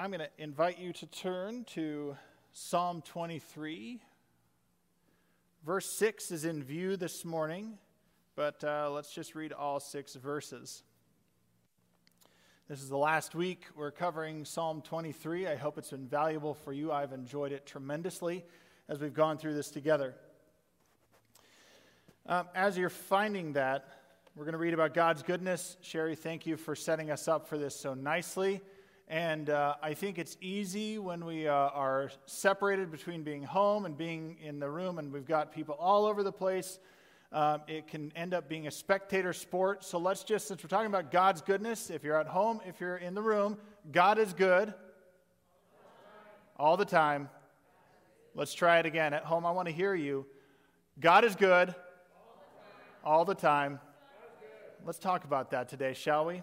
I'm going to invite you to turn to Psalm 23. Verse 6 is in view this morning, but uh, let's just read all six verses. This is the last week we're covering Psalm 23. I hope it's been valuable for you. I've enjoyed it tremendously as we've gone through this together. Um, as you're finding that, we're going to read about God's goodness. Sherry, thank you for setting us up for this so nicely. And uh, I think it's easy when we uh, are separated between being home and being in the room, and we've got people all over the place. Um, it can end up being a spectator sport. So let's just, since we're talking about God's goodness, if you're at home, if you're in the room, God is good all the time. Let's try it again. At home, I want to hear you. God is good all the time. Let's talk about that today, shall we?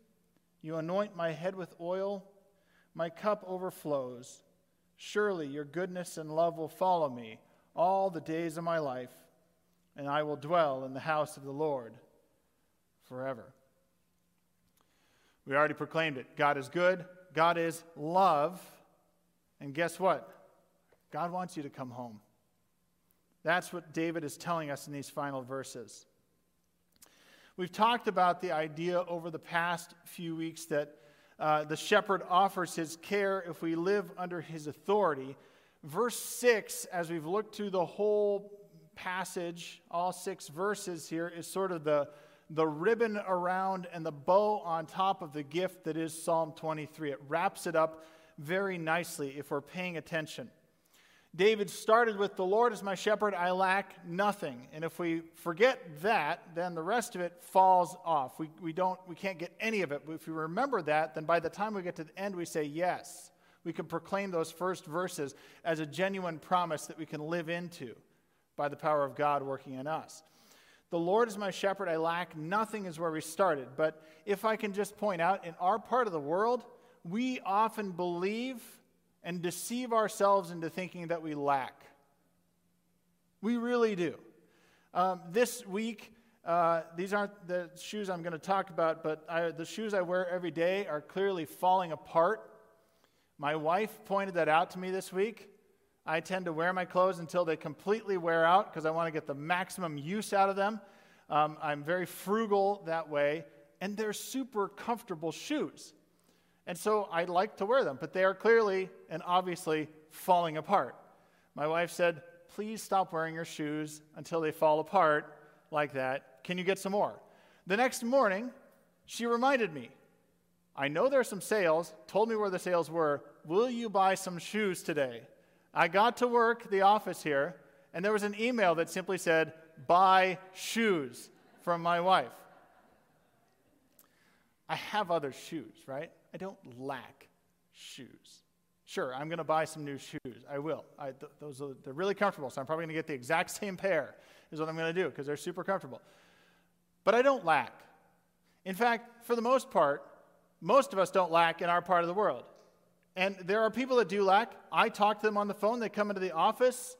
You anoint my head with oil, my cup overflows. Surely your goodness and love will follow me all the days of my life, and I will dwell in the house of the Lord forever. We already proclaimed it. God is good, God is love, and guess what? God wants you to come home. That's what David is telling us in these final verses. We've talked about the idea over the past few weeks that uh, the shepherd offers his care if we live under his authority. Verse 6, as we've looked through the whole passage, all six verses here, is sort of the, the ribbon around and the bow on top of the gift that is Psalm 23. It wraps it up very nicely if we're paying attention. David started with, The Lord is my shepherd, I lack nothing. And if we forget that, then the rest of it falls off. We, we, don't, we can't get any of it. But if we remember that, then by the time we get to the end, we say, Yes. We can proclaim those first verses as a genuine promise that we can live into by the power of God working in us. The Lord is my shepherd, I lack nothing, is where we started. But if I can just point out, in our part of the world, we often believe and deceive ourselves into thinking that we lack. We really do. Um, this week, uh, these aren't the shoes I'm going to talk about, but I, the shoes I wear every day are clearly falling apart. My wife pointed that out to me this week. I tend to wear my clothes until they completely wear out because I want to get the maximum use out of them. Um, I'm very frugal that way, and they're super comfortable shoes. And so I like to wear them, but they are clearly and obviously falling apart. My wife said, Please stop wearing your shoes until they fall apart like that. Can you get some more? The next morning, she reminded me, I know there are some sales, told me where the sales were. Will you buy some shoes today? I got to work, the office here, and there was an email that simply said, Buy shoes from my wife. I have other shoes, right? I don't lack shoes. Sure, I'm going to buy some new shoes. I will. I, th- those are, they're really comfortable, so I'm probably going to get the exact same pair, is what I'm going to do, because they're super comfortable. But I don't lack. In fact, for the most part, most of us don't lack in our part of the world. And there are people that do lack. I talk to them on the phone. They come into the office.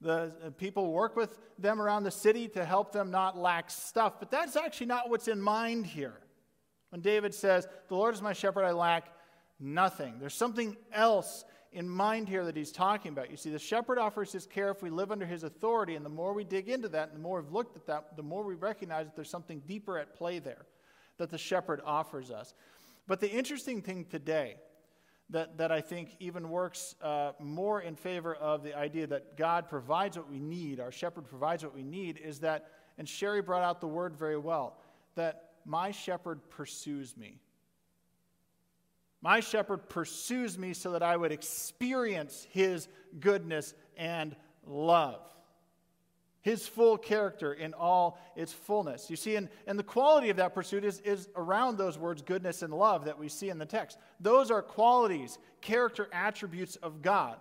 The uh, people work with them around the city to help them not lack stuff. But that's actually not what's in mind here. When David says, The Lord is my shepherd, I lack nothing. There's something else in mind here that he's talking about. You see, the shepherd offers his care if we live under his authority, and the more we dig into that, and the more we've looked at that, the more we recognize that there's something deeper at play there that the shepherd offers us. But the interesting thing today, that, that I think even works uh, more in favor of the idea that God provides what we need, our shepherd provides what we need, is that, and Sherry brought out the word very well, that my shepherd pursues me. My shepherd pursues me so that I would experience his goodness and love. his full character in all its fullness. You see, and, and the quality of that pursuit is, is around those words, goodness and love, that we see in the text. Those are qualities, character attributes of God.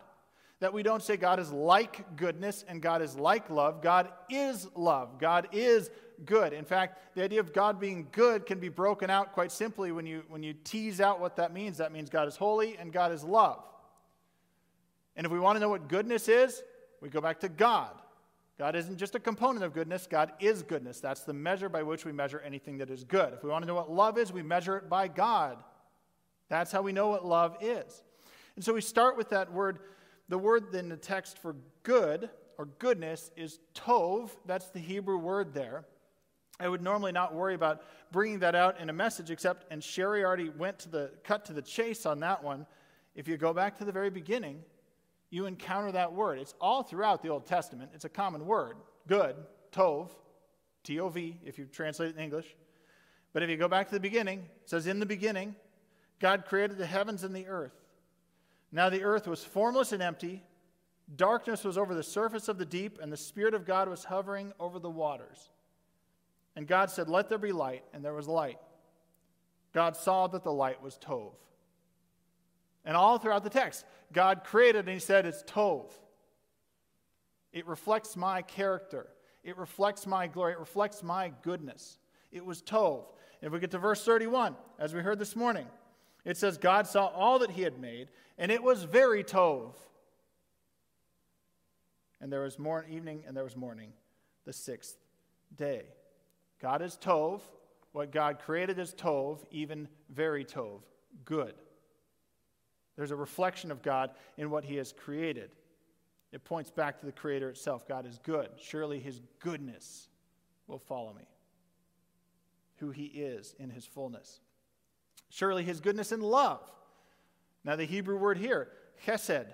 That we don't say God is like goodness and God is like love. God is love. God is good. In fact, the idea of God being good can be broken out quite simply when you, when you tease out what that means. That means God is holy and God is love. And if we want to know what goodness is, we go back to God. God isn't just a component of goodness, God is goodness. That's the measure by which we measure anything that is good. If we want to know what love is, we measure it by God. That's how we know what love is. And so we start with that word. The word in the text for good or goodness is tov. That's the Hebrew word there. I would normally not worry about bringing that out in a message, except, and Sherry already went to the cut to the chase on that one. If you go back to the very beginning, you encounter that word. It's all throughout the Old Testament. It's a common word. Good, tov, T O V, if you translate it in English. But if you go back to the beginning, it says, In the beginning, God created the heavens and the earth. Now the earth was formless and empty. Darkness was over the surface of the deep, and the Spirit of God was hovering over the waters. And God said, Let there be light, and there was light. God saw that the light was Tov. And all throughout the text, God created and He said, It's Tov. It reflects my character, it reflects my glory, it reflects my goodness. It was Tov. If we get to verse 31, as we heard this morning, it says, God saw all that He had made, and it was very Tov. And there was morning, evening, and there was morning, the sixth day. God is Tov. What God created is Tov, even very Tov, good. There's a reflection of God in what He has created. It points back to the Creator itself. God is good. Surely His goodness will follow me, who He is in His fullness. Surely His goodness and love. Now, the Hebrew word here, chesed,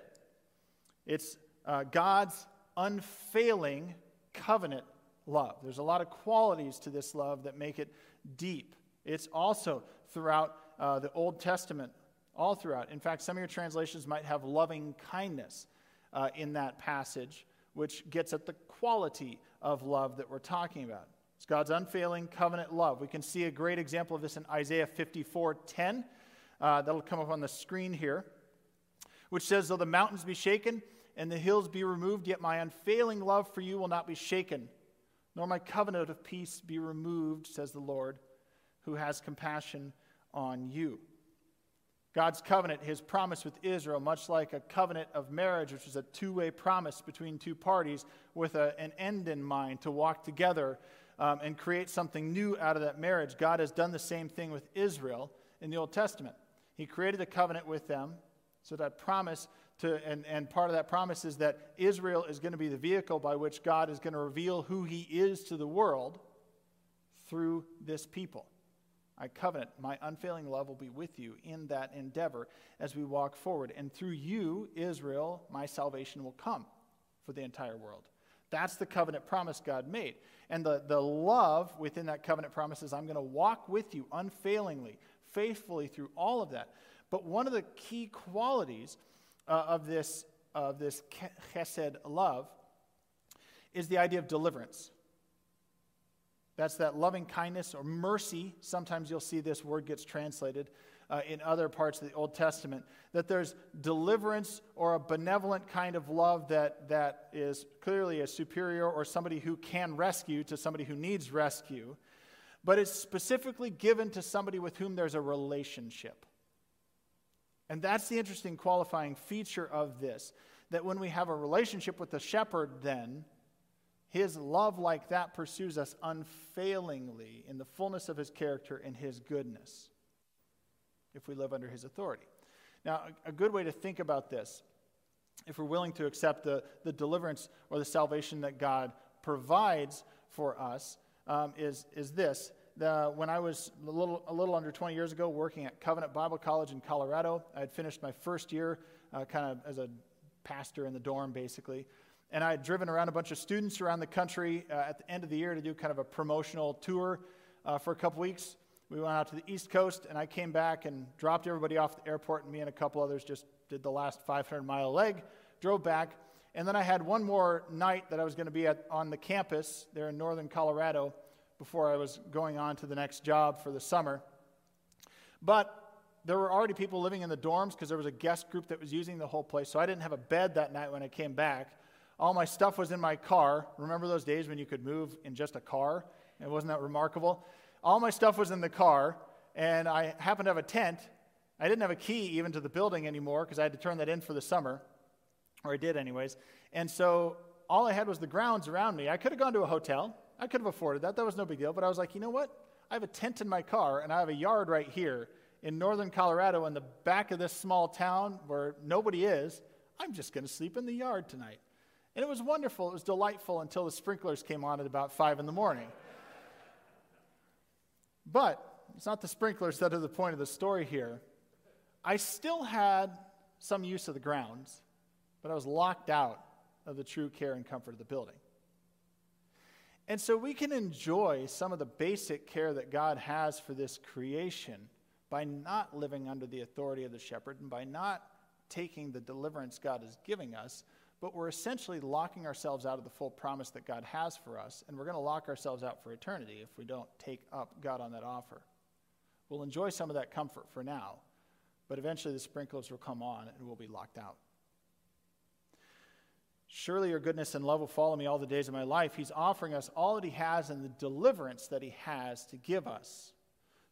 it's uh, God's unfailing covenant love. There's a lot of qualities to this love that make it deep. It's also throughout uh, the Old Testament, all throughout. In fact, some of your translations might have loving kindness uh, in that passage, which gets at the quality of love that we're talking about. It's God's unfailing covenant love. We can see a great example of this in Isaiah 54 10. Uh, that'll come up on the screen here, which says, Though the mountains be shaken and the hills be removed, yet my unfailing love for you will not be shaken nor my covenant of peace be removed, says the Lord, who has compassion on you. God's covenant, his promise with Israel, much like a covenant of marriage, which is a two way promise between two parties with a, an end in mind to walk together um, and create something new out of that marriage. God has done the same thing with Israel in the Old Testament. He created a covenant with them, so that promise to, and, and part of that promise is that Israel is going to be the vehicle by which God is going to reveal who he is to the world through this people. I covenant, my unfailing love will be with you in that endeavor as we walk forward. And through you, Israel, my salvation will come for the entire world. That's the covenant promise God made. And the, the love within that covenant promise is I'm going to walk with you unfailingly, faithfully through all of that. But one of the key qualities uh, of this, of this chesed love is the idea of deliverance. That's that loving kindness or mercy. Sometimes you'll see this word gets translated uh, in other parts of the Old Testament. That there's deliverance or a benevolent kind of love that, that is clearly a superior or somebody who can rescue to somebody who needs rescue. But it's specifically given to somebody with whom there's a relationship. And that's the interesting qualifying feature of this that when we have a relationship with the shepherd, then his love like that pursues us unfailingly in the fullness of his character and his goodness if we live under his authority. Now, a good way to think about this, if we're willing to accept the, the deliverance or the salvation that God provides for us, um, is, is this the, when I was a little, a little under 20 years ago working at Covenant Bible College in Colorado, I had finished my first year uh, kind of as a pastor in the dorm, basically. And I had driven around a bunch of students around the country uh, at the end of the year to do kind of a promotional tour uh, for a couple weeks. We went out to the East Coast, and I came back and dropped everybody off at the airport, and me and a couple others just did the last 500 mile leg, drove back. And then I had one more night that I was going to be at, on the campus there in northern Colorado before I was going on to the next job for the summer. But there were already people living in the dorms because there was a guest group that was using the whole place. So I didn't have a bed that night when I came back. All my stuff was in my car. Remember those days when you could move in just a car? It wasn't that remarkable? All my stuff was in the car, and I happened to have a tent. I didn't have a key even to the building anymore because I had to turn that in for the summer or I did anyways. And so all I had was the grounds around me. I could have gone to a hotel. I could have afforded that. That was no big deal. But I was like, you know what? I have a tent in my car and I have a yard right here in northern Colorado in the back of this small town where nobody is. I'm just going to sleep in the yard tonight. And it was wonderful. It was delightful until the sprinklers came on at about 5 in the morning. But it's not the sprinklers that are the point of the story here. I still had some use of the grounds but I was locked out of the true care and comfort of the building. And so we can enjoy some of the basic care that God has for this creation by not living under the authority of the shepherd and by not taking the deliverance God is giving us, but we're essentially locking ourselves out of the full promise that God has for us, and we're going to lock ourselves out for eternity if we don't take up God on that offer. We'll enjoy some of that comfort for now, but eventually the sprinklers will come on and we'll be locked out. Surely your goodness and love will follow me all the days of my life. He's offering us all that He has and the deliverance that He has to give us,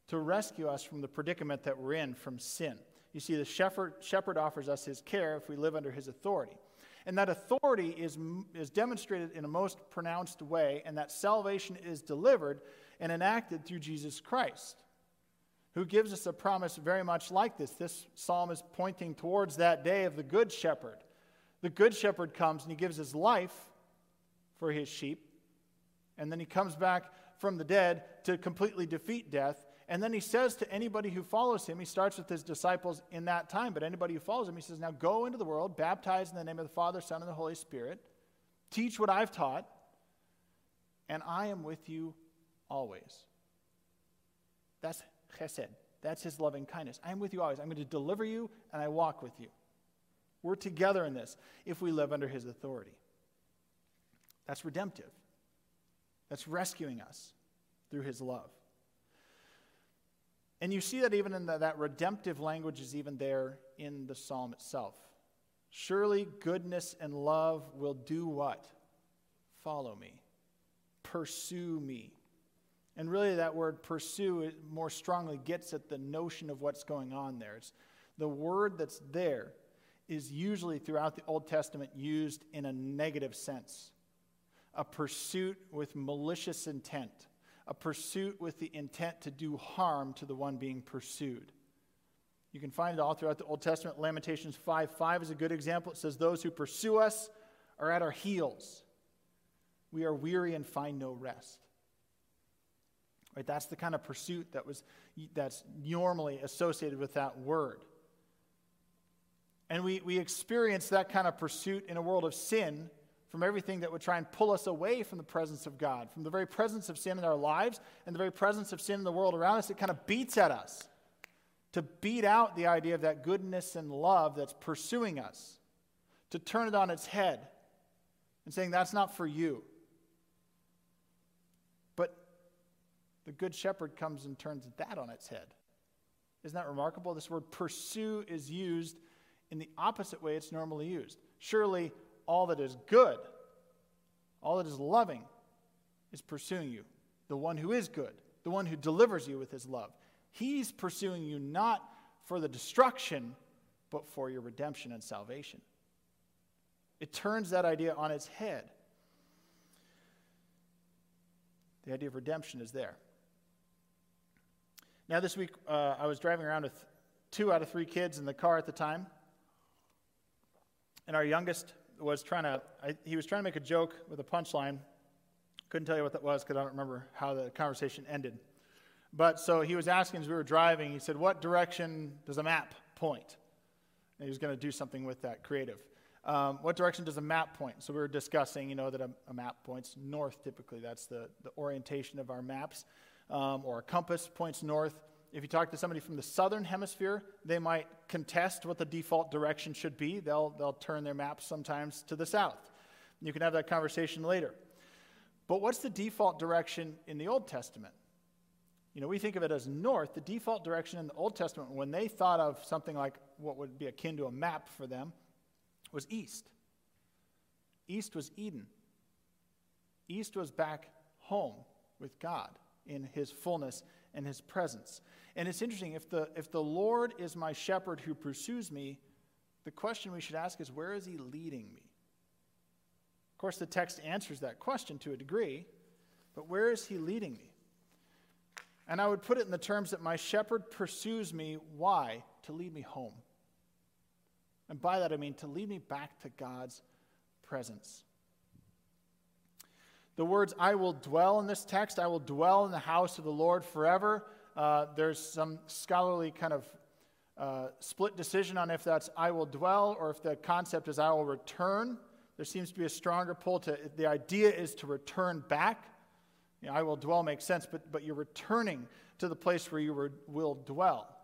to rescue us from the predicament that we're in from sin. You see, the shepherd, shepherd offers us His care if we live under His authority. And that authority is, is demonstrated in a most pronounced way, and that salvation is delivered and enacted through Jesus Christ, who gives us a promise very much like this. This psalm is pointing towards that day of the Good Shepherd the good shepherd comes and he gives his life for his sheep. And then he comes back from the dead to completely defeat death. And then he says to anybody who follows him, he starts with his disciples in that time, but anybody who follows him, he says, Now go into the world, baptize in the name of the Father, Son, and the Holy Spirit, teach what I've taught, and I am with you always. That's chesed. That's his loving kindness. I am with you always. I'm going to deliver you, and I walk with you. We're together in this if we live under his authority. That's redemptive. That's rescuing us through his love. And you see that even in the, that redemptive language is even there in the psalm itself. Surely goodness and love will do what? Follow me, pursue me. And really, that word pursue more strongly gets at the notion of what's going on there. It's the word that's there is usually throughout the Old Testament used in a negative sense a pursuit with malicious intent, a pursuit with the intent to do harm to the one being pursued. You can find it all throughout the Old Testament. Lamentations 5 5 is a good example. It says, Those who pursue us are at our heels. We are weary and find no rest. Right? That's the kind of pursuit that was that's normally associated with that word. And we, we experience that kind of pursuit in a world of sin from everything that would try and pull us away from the presence of God, from the very presence of sin in our lives and the very presence of sin in the world around us. It kind of beats at us to beat out the idea of that goodness and love that's pursuing us, to turn it on its head and saying, that's not for you. But the Good Shepherd comes and turns that on its head. Isn't that remarkable? This word pursue is used in the opposite way it's normally used. Surely all that is good, all that is loving, is pursuing you. The one who is good, the one who delivers you with his love. He's pursuing you not for the destruction, but for your redemption and salvation. It turns that idea on its head. The idea of redemption is there. Now, this week, uh, I was driving around with two out of three kids in the car at the time. And our youngest was trying to, I, he was trying to make a joke with a punchline. Couldn't tell you what that was because I don't remember how the conversation ended. But so he was asking as we were driving, he said, What direction does a map point? And he was going to do something with that, creative. Um, what direction does a map point? So we were discussing, you know, that a, a map points north typically. That's the, the orientation of our maps. Um, or a compass points north. If you talk to somebody from the southern hemisphere, they might contest what the default direction should be. They'll, they'll turn their maps sometimes to the south. You can have that conversation later. But what's the default direction in the Old Testament? You know, we think of it as north. The default direction in the Old Testament, when they thought of something like what would be akin to a map for them, was east. East was Eden. East was back home with God in his fullness and his presence. And it's interesting, if the, if the Lord is my shepherd who pursues me, the question we should ask is where is he leading me? Of course, the text answers that question to a degree, but where is he leading me? And I would put it in the terms that my shepherd pursues me. Why? To lead me home. And by that I mean to lead me back to God's presence. The words, I will dwell in this text, I will dwell in the house of the Lord forever. Uh, there's some scholarly kind of uh, split decision on if that's I will dwell or if the concept is I will return. There seems to be a stronger pull to the idea is to return back. You know, I will dwell makes sense, but, but you're returning to the place where you will dwell,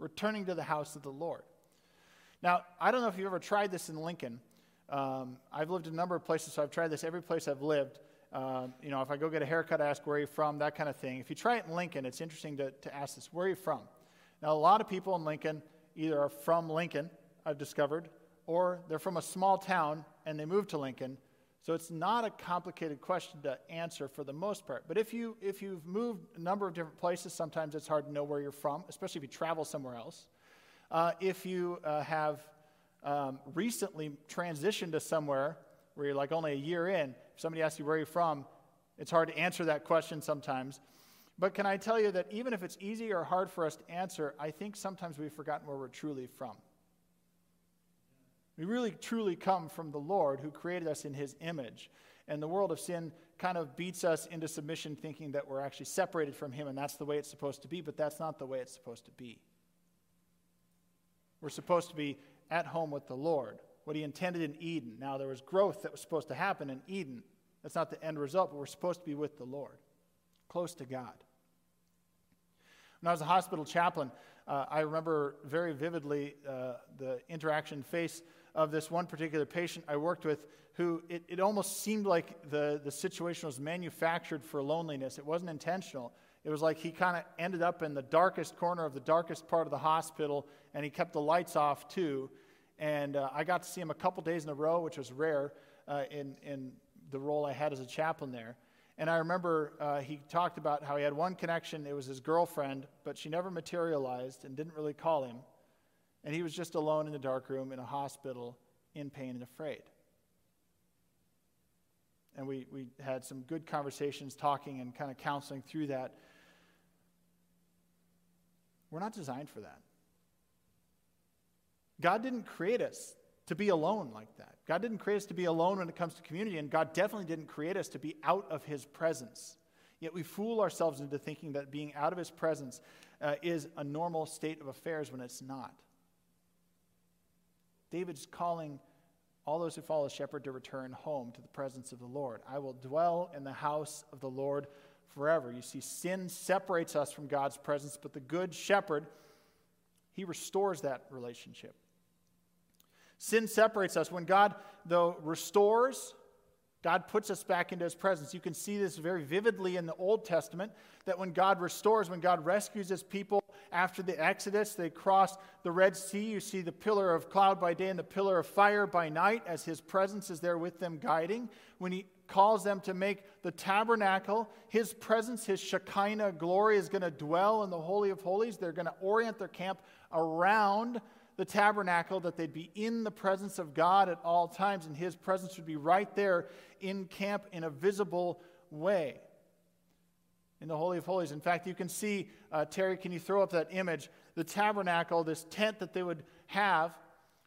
returning to the house of the Lord. Now, I don't know if you've ever tried this in Lincoln. Um, I've lived in a number of places, so I've tried this every place I've lived. Uh, you know, if I go get a haircut, I ask where you're from, that kind of thing. If you try it in Lincoln, it's interesting to, to ask this where are you from? Now, a lot of people in Lincoln either are from Lincoln, I've discovered, or they're from a small town and they moved to Lincoln. So it's not a complicated question to answer for the most part. But if, you, if you've moved a number of different places, sometimes it's hard to know where you're from, especially if you travel somewhere else. Uh, if you uh, have um, recently transitioned to somewhere where you're like only a year in, if somebody asks you where you're from, it's hard to answer that question sometimes. But can I tell you that even if it's easy or hard for us to answer, I think sometimes we've forgotten where we're truly from. We really truly come from the Lord who created us in his image. And the world of sin kind of beats us into submission, thinking that we're actually separated from him and that's the way it's supposed to be, but that's not the way it's supposed to be. We're supposed to be at home with the Lord what he intended in Eden. Now, there was growth that was supposed to happen in Eden. That's not the end result, but we're supposed to be with the Lord, close to God. When I was a hospital chaplain, uh, I remember very vividly uh, the interaction face of this one particular patient I worked with who it, it almost seemed like the, the situation was manufactured for loneliness. It wasn't intentional. It was like he kind of ended up in the darkest corner of the darkest part of the hospital, and he kept the lights off too. And uh, I got to see him a couple days in a row, which was rare uh, in, in the role I had as a chaplain there. And I remember uh, he talked about how he had one connection. It was his girlfriend, but she never materialized and didn't really call him. And he was just alone in the dark room in a hospital, in pain and afraid. And we, we had some good conversations talking and kind of counseling through that. We're not designed for that. God didn't create us to be alone like that. God didn't create us to be alone when it comes to community, and God definitely didn't create us to be out of His presence. Yet we fool ourselves into thinking that being out of His presence uh, is a normal state of affairs when it's not. David's calling all those who follow the shepherd to return home to the presence of the Lord. I will dwell in the house of the Lord forever. You see, sin separates us from God's presence, but the good shepherd, he restores that relationship. Sin separates us. When God, though, restores, God puts us back into his presence. You can see this very vividly in the Old Testament that when God restores, when God rescues his people after the Exodus, they cross the Red Sea. You see the pillar of cloud by day and the pillar of fire by night as his presence is there with them guiding. When he calls them to make the tabernacle, his presence, his Shekinah glory is going to dwell in the Holy of Holies. They're going to orient their camp around the tabernacle, that they'd be in the presence of God at all times, and His presence would be right there in camp in a visible way. In the Holy of Holies. In fact, you can see, uh, Terry, can you throw up that image? The tabernacle, this tent that they would have,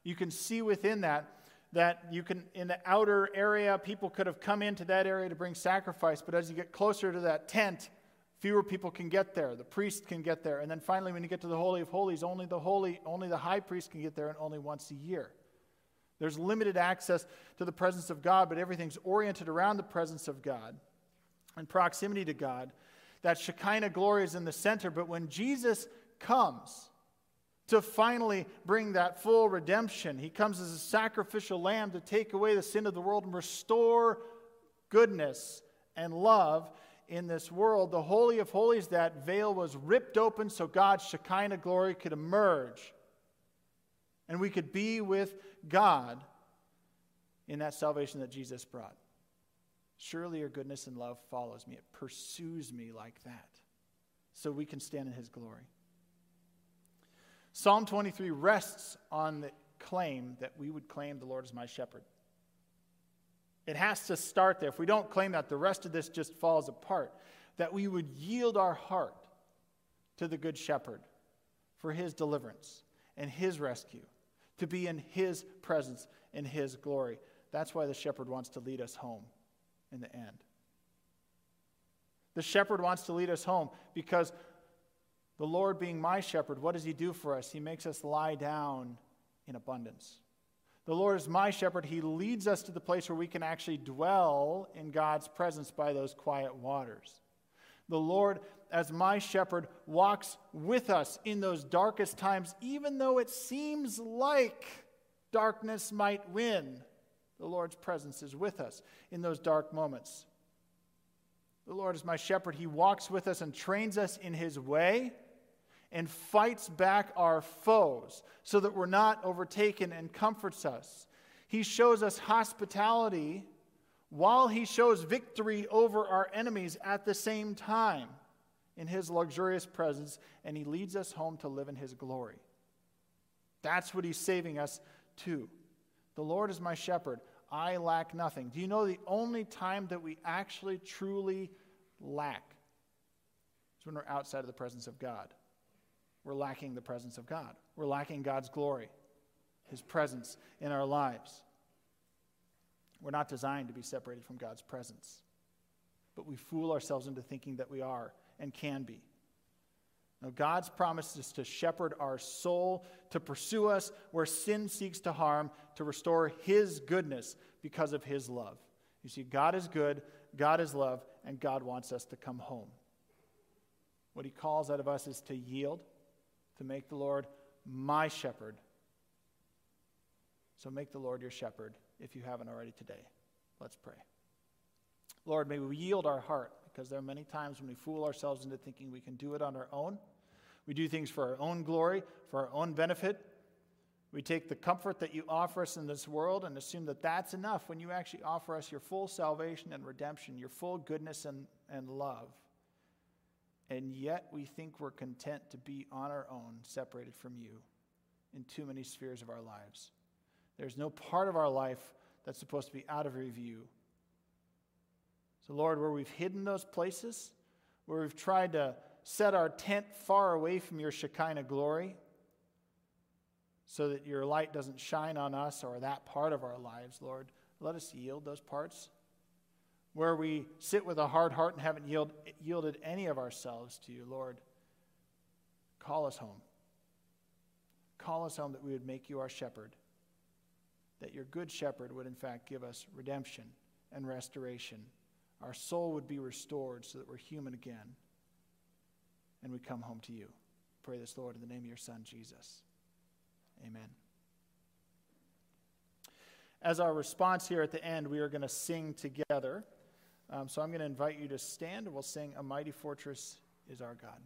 you can see within that that you can, in the outer area, people could have come into that area to bring sacrifice, but as you get closer to that tent, Fewer people can get there. The priest can get there. And then finally, when you get to the Holy of Holies, only the holy, only the high priest can get there and only once a year. There's limited access to the presence of God, but everything's oriented around the presence of God and proximity to God. That Shekinah glory is in the center, but when Jesus comes to finally bring that full redemption. He comes as a sacrificial lamb to take away the sin of the world and restore goodness and love in this world. The Holy of Holies, that veil was ripped open so God's Shekinah glory could emerge and we could be with God in that salvation that Jesus brought. Surely your goodness and love follows me. It pursues me like that. So we can stand in his glory. Psalm 23 rests on the claim that we would claim the Lord as my shepherd. It has to start there. If we don't claim that, the rest of this just falls apart. That we would yield our heart to the Good Shepherd for his deliverance and his rescue, to be in his presence in his glory. That's why the shepherd wants to lead us home in the end. The shepherd wants to lead us home because the Lord, being my shepherd, what does he do for us? He makes us lie down in abundance. The Lord is my shepherd. He leads us to the place where we can actually dwell in God's presence by those quiet waters. The Lord, as my shepherd, walks with us in those darkest times, even though it seems like darkness might win. The Lord's presence is with us in those dark moments. The Lord is my shepherd. He walks with us and trains us in his way and fights back our foes so that we're not overtaken and comforts us. He shows us hospitality while he shows victory over our enemies at the same time in his luxurious presence, and he leads us home to live in his glory. That's what he's saving us to. The Lord is my shepherd. I lack nothing. Do you know the only time that we actually truly lack is when we're outside of the presence of God? We're lacking the presence of God. We're lacking God's glory, His presence in our lives. We're not designed to be separated from God's presence, but we fool ourselves into thinking that we are and can be. Now, God's promise is to shepherd our soul, to pursue us where sin seeks to harm, to restore His goodness because of His love. You see, God is good, God is love, and God wants us to come home. What He calls out of us is to yield, to make the Lord my shepherd. So make the Lord your shepherd if you haven't already today. Let's pray. Lord, may we yield our heart because there are many times when we fool ourselves into thinking we can do it on our own. We do things for our own glory, for our own benefit. We take the comfort that you offer us in this world and assume that that's enough when you actually offer us your full salvation and redemption, your full goodness and, and love. And yet we think we're content to be on our own, separated from you in too many spheres of our lives. There's no part of our life that's supposed to be out of review. So, Lord, where we've hidden those places, where we've tried to set our tent far away from your Shekinah glory so that your light doesn't shine on us or that part of our lives, Lord. Let us yield those parts. Where we sit with a hard heart and haven't yield, yielded any of ourselves to you, Lord, call us home. Call us home that we would make you our shepherd, that your good shepherd would, in fact, give us redemption and restoration. Our soul would be restored so that we're human again and we come home to you. Pray this, Lord, in the name of your Son, Jesus. Amen. As our response here at the end, we are going to sing together. Um, so I'm going to invite you to stand and we'll sing A Mighty Fortress is Our God.